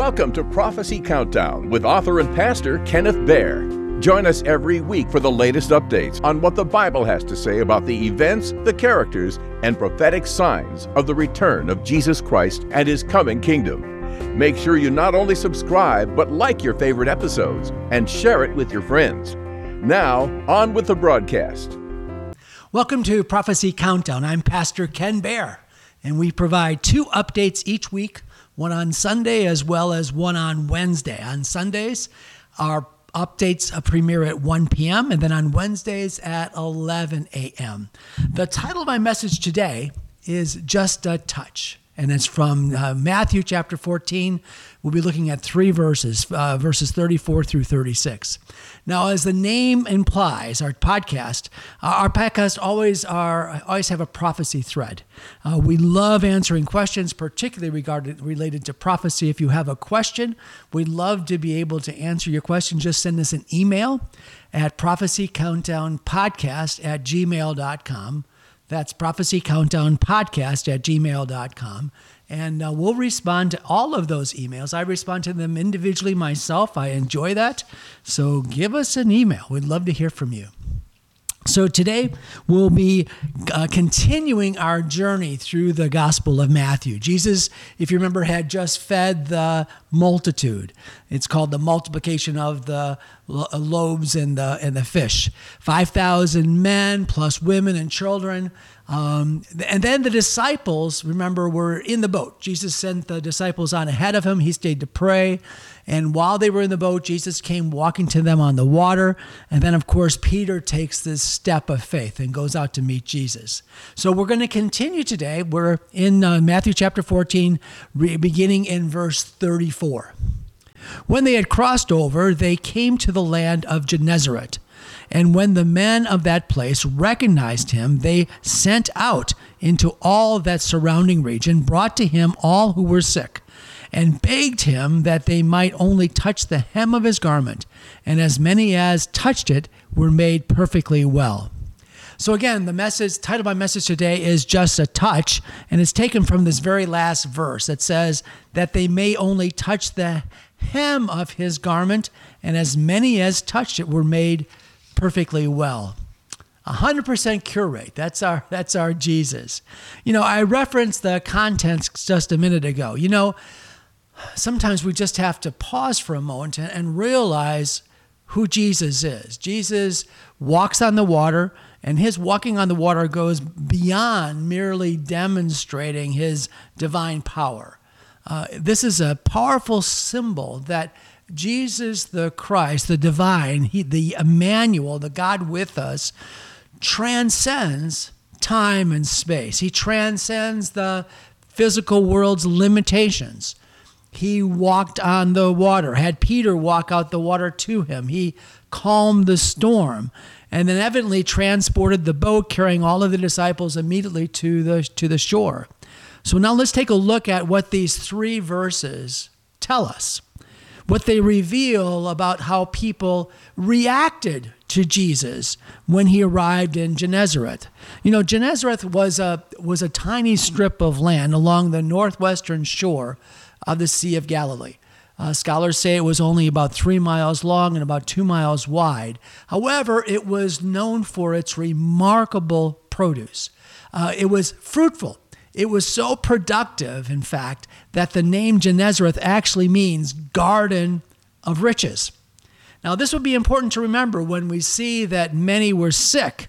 Welcome to Prophecy Countdown with author and pastor Kenneth Baer. Join us every week for the latest updates on what the Bible has to say about the events, the characters, and prophetic signs of the return of Jesus Christ and his coming kingdom. Make sure you not only subscribe, but like your favorite episodes and share it with your friends. Now, on with the broadcast. Welcome to Prophecy Countdown. I'm Pastor Ken Baer, and we provide two updates each week one on Sunday as well as one on Wednesday. On Sundays, our updates uh, premiere at 1 p.m. and then on Wednesdays at 11 a.m. The title of my message today is Just a Touch and it's from uh, Matthew chapter 14. We'll be looking at three verses, uh, verses 34 through 36. Now, as the name implies, our podcast, uh, our podcast always are always have a prophecy thread. Uh, we love answering questions, particularly regarded related to prophecy. If you have a question, we'd love to be able to answer your question. Just send us an email at prophecycountdownpodcast at gmail.com. That's Prophecy Countdown Podcast at gmail.com. And uh, we'll respond to all of those emails. I respond to them individually myself. I enjoy that. So give us an email. We'd love to hear from you. So today we'll be uh, continuing our journey through the Gospel of Matthew. Jesus, if you remember, had just fed the multitude. It's called the multiplication of the uh, loaves and the and the fish. Five thousand men plus women and children. Um, and then the disciples, remember, were in the boat. Jesus sent the disciples on ahead of him. He stayed to pray. And while they were in the boat, Jesus came walking to them on the water. And then, of course, Peter takes this step of faith and goes out to meet Jesus. So we're going to continue today. We're in uh, Matthew chapter 14, re- beginning in verse 34. When they had crossed over, they came to the land of Gennesaret. And when the men of that place recognized him, they sent out into all that surrounding region, brought to him all who were sick, and begged him that they might only touch the hem of his garment. And as many as touched it were made perfectly well. So again, the message title of my message today is just a touch, and it's taken from this very last verse that says that they may only touch the hem of his garment, and as many as touched it were made perfectly well. 100% cure rate. That's our that's our Jesus. You know, I referenced the contents just a minute ago. You know, sometimes we just have to pause for a moment and, and realize who Jesus is. Jesus walks on the water, and his walking on the water goes beyond merely demonstrating his divine power. Uh, this is a powerful symbol that Jesus the Christ, the divine, he, the Emmanuel, the God with us, transcends time and space. He transcends the physical world's limitations. He walked on the water, had Peter walk out the water to him. He calmed the storm and then evidently transported the boat carrying all of the disciples immediately to the to the shore. So now let's take a look at what these three verses tell us what they reveal about how people reacted to Jesus when he arrived in Gennesaret. You know, Gennesaret was a was a tiny strip of land along the northwestern shore of the Sea of Galilee. Uh, scholars say it was only about three miles long and about two miles wide. However, it was known for its remarkable produce. Uh, it was fruitful. It was so productive, in fact, that the name Gennesareth actually means garden of riches. Now, this would be important to remember when we see that many were sick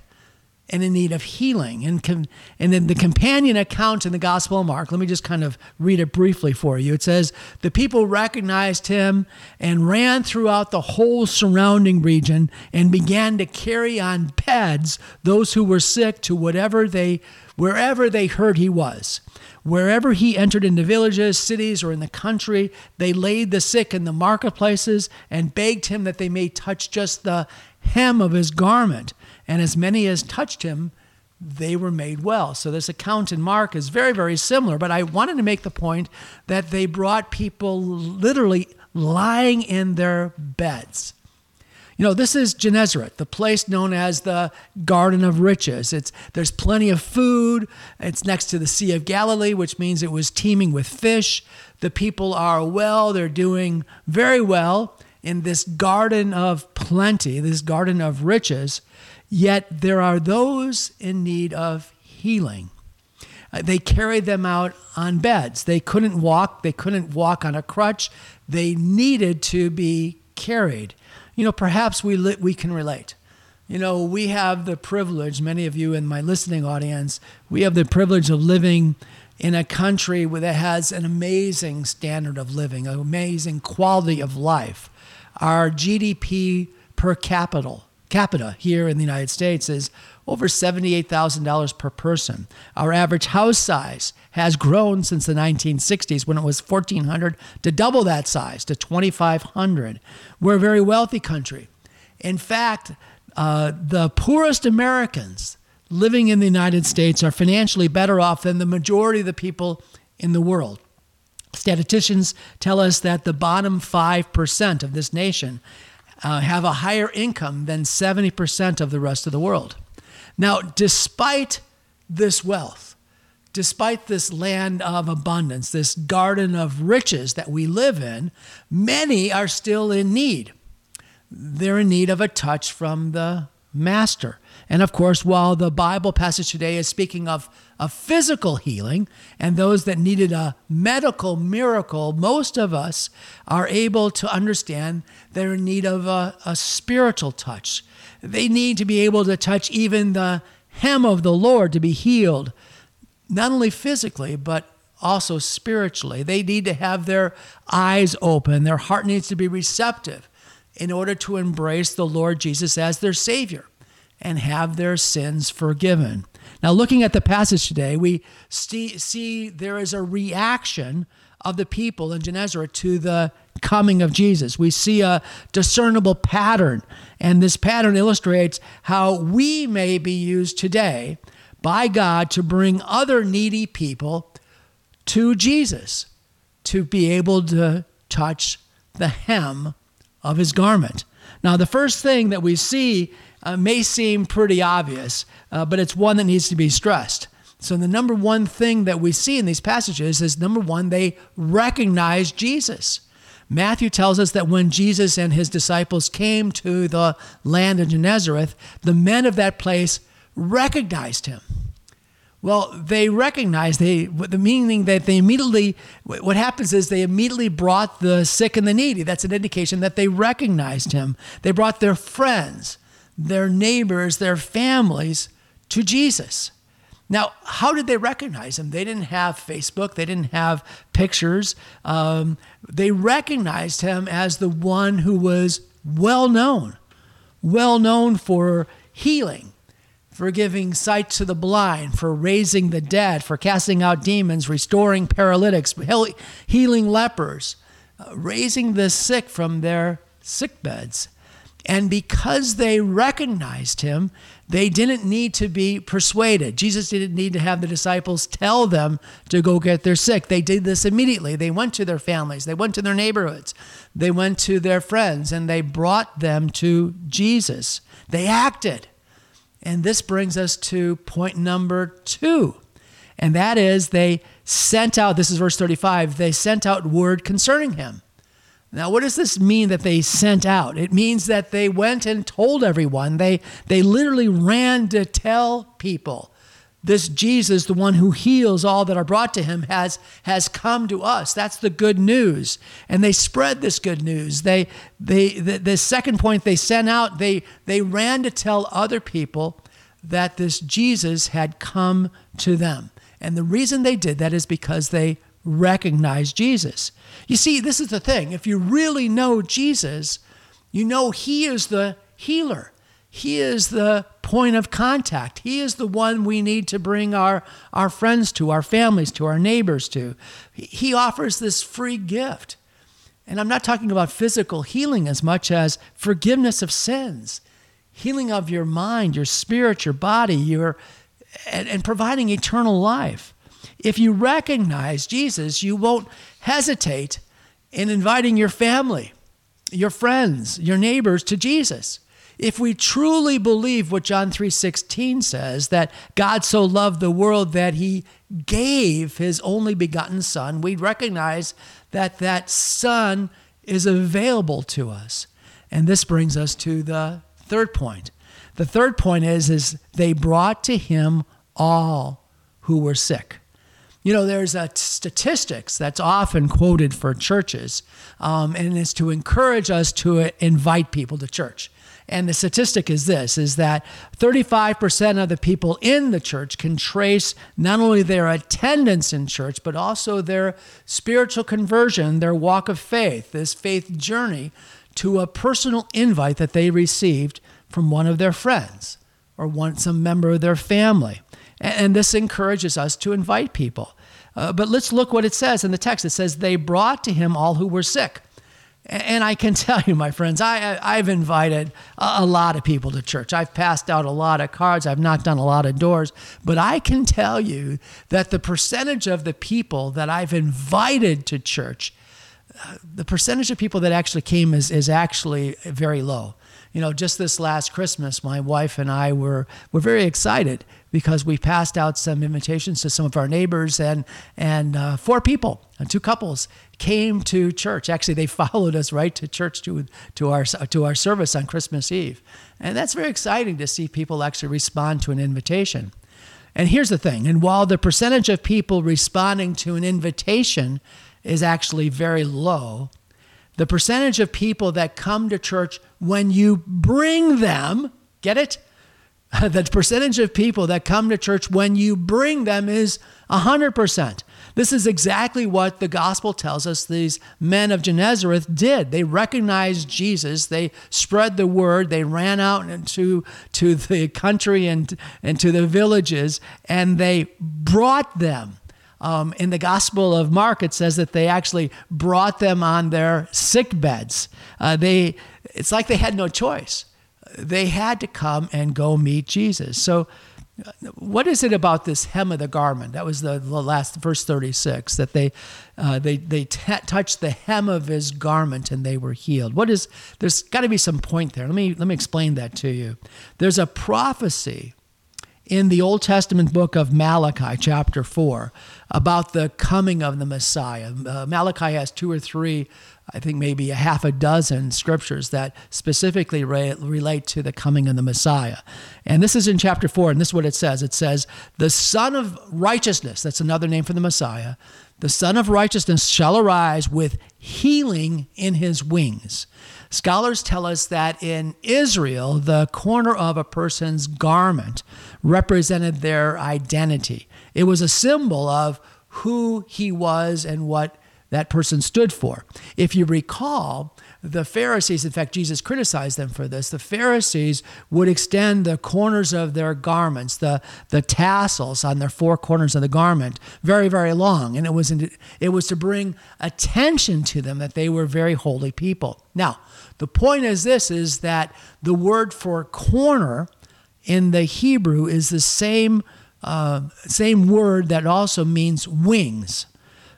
and in need of healing. And, com- and in the companion account in the Gospel of Mark, let me just kind of read it briefly for you. It says, The people recognized him and ran throughout the whole surrounding region and began to carry on beds those who were sick to whatever they wherever they heard he was. Wherever he entered into villages, cities, or in the country, they laid the sick in the marketplaces and begged him that they may touch just the hem of his garment. And as many as touched him, they were made well. So this account in Mark is very, very similar. But I wanted to make the point that they brought people literally lying in their beds. You know, this is Gennesaret, the place known as the Garden of Riches. It's there's plenty of food. It's next to the Sea of Galilee, which means it was teeming with fish. The people are well, they're doing very well in this garden of plenty, this garden of riches. Yet there are those in need of healing. Uh, they carried them out on beds. They couldn't walk, they couldn't walk on a crutch. They needed to be carried you know, perhaps we, li- we can relate. You know, we have the privilege, many of you in my listening audience, we have the privilege of living in a country that has an amazing standard of living, an amazing quality of life. Our GDP per capita, capita here in the United States is over $78,000 per person. Our average house size has grown since the 1960s when it was 1,400 to double that size to 2,500. We're a very wealthy country. In fact, uh, the poorest Americans living in the United States are financially better off than the majority of the people in the world. Statisticians tell us that the bottom 5% of this nation uh, have a higher income than 70% of the rest of the world. Now, despite this wealth, despite this land of abundance, this garden of riches that we live in, many are still in need. They're in need of a touch from the Master. And of course, while the Bible passage today is speaking of a physical healing and those that needed a medical miracle, most of us are able to understand they're in need of a, a spiritual touch. They need to be able to touch even the hem of the Lord to be healed, not only physically, but also spiritually. They need to have their eyes open, their heart needs to be receptive in order to embrace the Lord Jesus as their Savior and have their sins forgiven. Now, looking at the passage today, we see, see there is a reaction of the people in Gennesaret to the coming of Jesus. We see a discernible pattern, and this pattern illustrates how we may be used today by God to bring other needy people to Jesus to be able to touch the hem of his garment. Now, the first thing that we see uh, may seem pretty obvious, uh, but it's one that needs to be stressed. So, the number one thing that we see in these passages is number one, they recognize Jesus. Matthew tells us that when Jesus and his disciples came to the land of Gennesaret, the men of that place recognized him. Well, they recognized they the meaning that they immediately what happens is they immediately brought the sick and the needy. That's an indication that they recognized him. They brought their friends, their neighbors, their families to Jesus. Now, how did they recognize him? They didn't have Facebook, they didn't have pictures. Um, they recognized him as the one who was well known, well known for healing, for giving sight to the blind, for raising the dead, for casting out demons, restoring paralytics, healing lepers, uh, raising the sick from their sick beds. And because they recognized him, they didn't need to be persuaded. Jesus didn't need to have the disciples tell them to go get their sick. They did this immediately. They went to their families, they went to their neighborhoods, they went to their friends, and they brought them to Jesus. They acted. And this brings us to point number two. And that is they sent out, this is verse 35, they sent out word concerning him. Now, what does this mean that they sent out? It means that they went and told everyone. They, they literally ran to tell people this Jesus, the one who heals all that are brought to him, has, has come to us. That's the good news. And they spread this good news. They, they, the, the second point they sent out, they, they ran to tell other people that this Jesus had come to them. And the reason they did that is because they recognized Jesus. You see, this is the thing. If you really know Jesus, you know He is the healer. He is the point of contact. He is the one we need to bring our, our friends to, our families to, our neighbors to. He offers this free gift. And I'm not talking about physical healing as much as forgiveness of sins, healing of your mind, your spirit, your body, your, and, and providing eternal life. If you recognize Jesus, you won't hesitate in inviting your family your friends, your neighbors to Jesus. If we truly believe what John 3:16 says that God so loved the world that he gave his only begotten son, we recognize that that son is available to us. And this brings us to the third point. The third point is is they brought to him all who were sick. You know, there's a statistics that's often quoted for churches, um, and it's to encourage us to invite people to church. And the statistic is this is that 35% of the people in the church can trace not only their attendance in church, but also their spiritual conversion, their walk of faith, this faith journey to a personal invite that they received from one of their friends or one, some member of their family. And this encourages us to invite people. Uh, but let's look what it says in the text. It says, They brought to him all who were sick. And I can tell you, my friends, I, I've invited a lot of people to church. I've passed out a lot of cards. I've knocked on a lot of doors. But I can tell you that the percentage of the people that I've invited to church, uh, the percentage of people that actually came is, is actually very low you know, just this last Christmas, my wife and I were were very excited because we passed out some invitations to some of our neighbors, and and uh, four people, uh, two couples, came to church. Actually, they followed us right to church to to our to our service on Christmas Eve, and that's very exciting to see people actually respond to an invitation. And here's the thing: and while the percentage of people responding to an invitation is actually very low, the percentage of people that come to church when you bring them, get it? the percentage of people that come to church when you bring them is 100%. This is exactly what the gospel tells us these men of Gennesareth did. They recognized Jesus, they spread the word, they ran out into to the country and, and to the villages, and they brought them. Um, in the Gospel of Mark, it says that they actually brought them on their sick beds. Uh, they, it's like they had no choice. They had to come and go meet Jesus. So, uh, what is it about this hem of the garment? That was the, the last verse 36 that they uh, they they t- touched the hem of his garment and they were healed. What is there's got to be some point there. Let me let me explain that to you. There's a prophecy in the Old Testament book of Malachi, chapter 4, about the coming of the Messiah. Uh, Malachi has two or three, I think maybe a half a dozen scriptures that specifically re- relate to the coming of the Messiah. And this is in chapter 4, and this is what it says it says, The Son of Righteousness, that's another name for the Messiah, the Son of Righteousness shall arise with healing in his wings. Scholars tell us that in Israel, the corner of a person's garment represented their identity. It was a symbol of who he was and what that person stood for. If you recall, the Pharisees, in fact, Jesus criticized them for this. The Pharisees would extend the corners of their garments, the, the tassels on their four corners of the garment, very, very long. And it was, in, it was to bring attention to them that they were very holy people. Now, the point is this is that the word for corner in the Hebrew is the same, uh, same word that also means wings.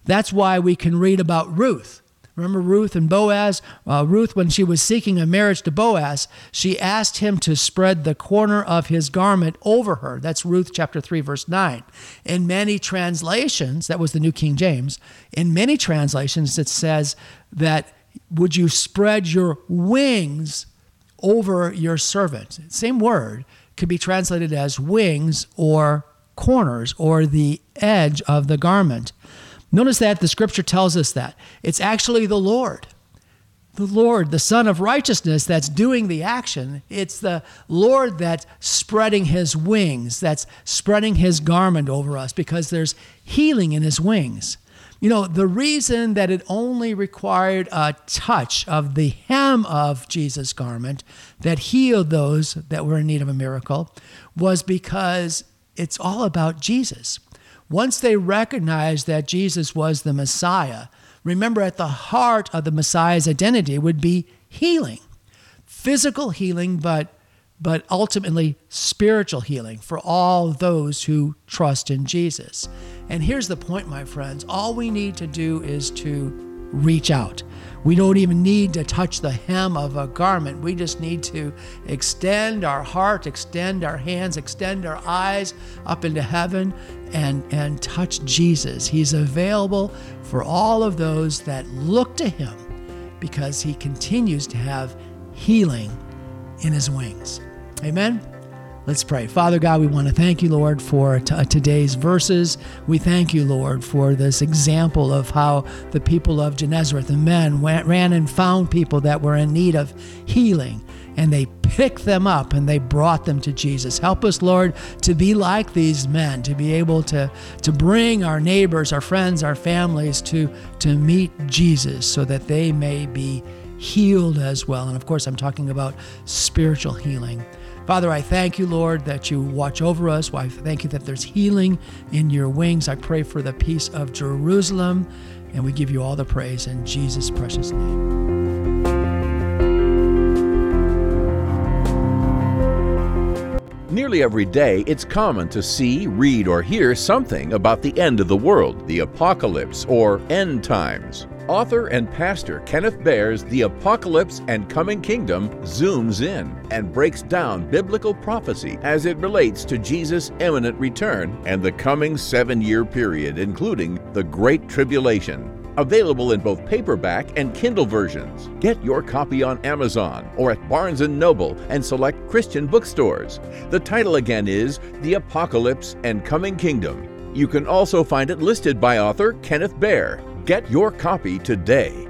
That's why we can read about Ruth. Remember Ruth and Boaz? Uh, Ruth, when she was seeking a marriage to Boaz, she asked him to spread the corner of his garment over her. That's Ruth chapter 3, verse 9. In many translations, that was the New King James, in many translations, it says that would you spread your wings over your servant? Same word could be translated as wings or corners or the edge of the garment. Notice that the scripture tells us that. It's actually the Lord, the Lord, the Son of Righteousness, that's doing the action. It's the Lord that's spreading his wings, that's spreading his garment over us because there's healing in his wings. You know, the reason that it only required a touch of the hem of Jesus' garment that healed those that were in need of a miracle was because it's all about Jesus. Once they recognized that Jesus was the Messiah, remember at the heart of the Messiah's identity would be healing physical healing, but, but ultimately spiritual healing for all those who trust in Jesus. And here's the point, my friends all we need to do is to reach out. We don't even need to touch the hem of a garment. We just need to extend our heart, extend our hands, extend our eyes up into heaven and, and touch Jesus. He's available for all of those that look to him because he continues to have healing in his wings. Amen. Let's pray. Father God, we want to thank you, Lord, for t- uh, today's verses. We thank you, Lord, for this example of how the people of Gennesareth, the men, went, ran and found people that were in need of healing, and they picked them up and they brought them to Jesus. Help us, Lord, to be like these men, to be able to, to bring our neighbors, our friends, our families to, to meet Jesus so that they may be healed as well. And of course, I'm talking about spiritual healing. Father, I thank you, Lord, that you watch over us. I thank you that there's healing in your wings. I pray for the peace of Jerusalem, and we give you all the praise in Jesus' precious name. Nearly every day, it's common to see, read, or hear something about the end of the world, the apocalypse, or end times. Author and pastor Kenneth Baer's The Apocalypse and Coming Kingdom zooms in and breaks down biblical prophecy as it relates to Jesus' imminent return and the coming seven year period, including the Great Tribulation. Available in both paperback and Kindle versions. Get your copy on Amazon or at Barnes & Noble and select Christian bookstores. The title again is The Apocalypse and Coming Kingdom. You can also find it listed by author Kenneth Baer. Get your copy today.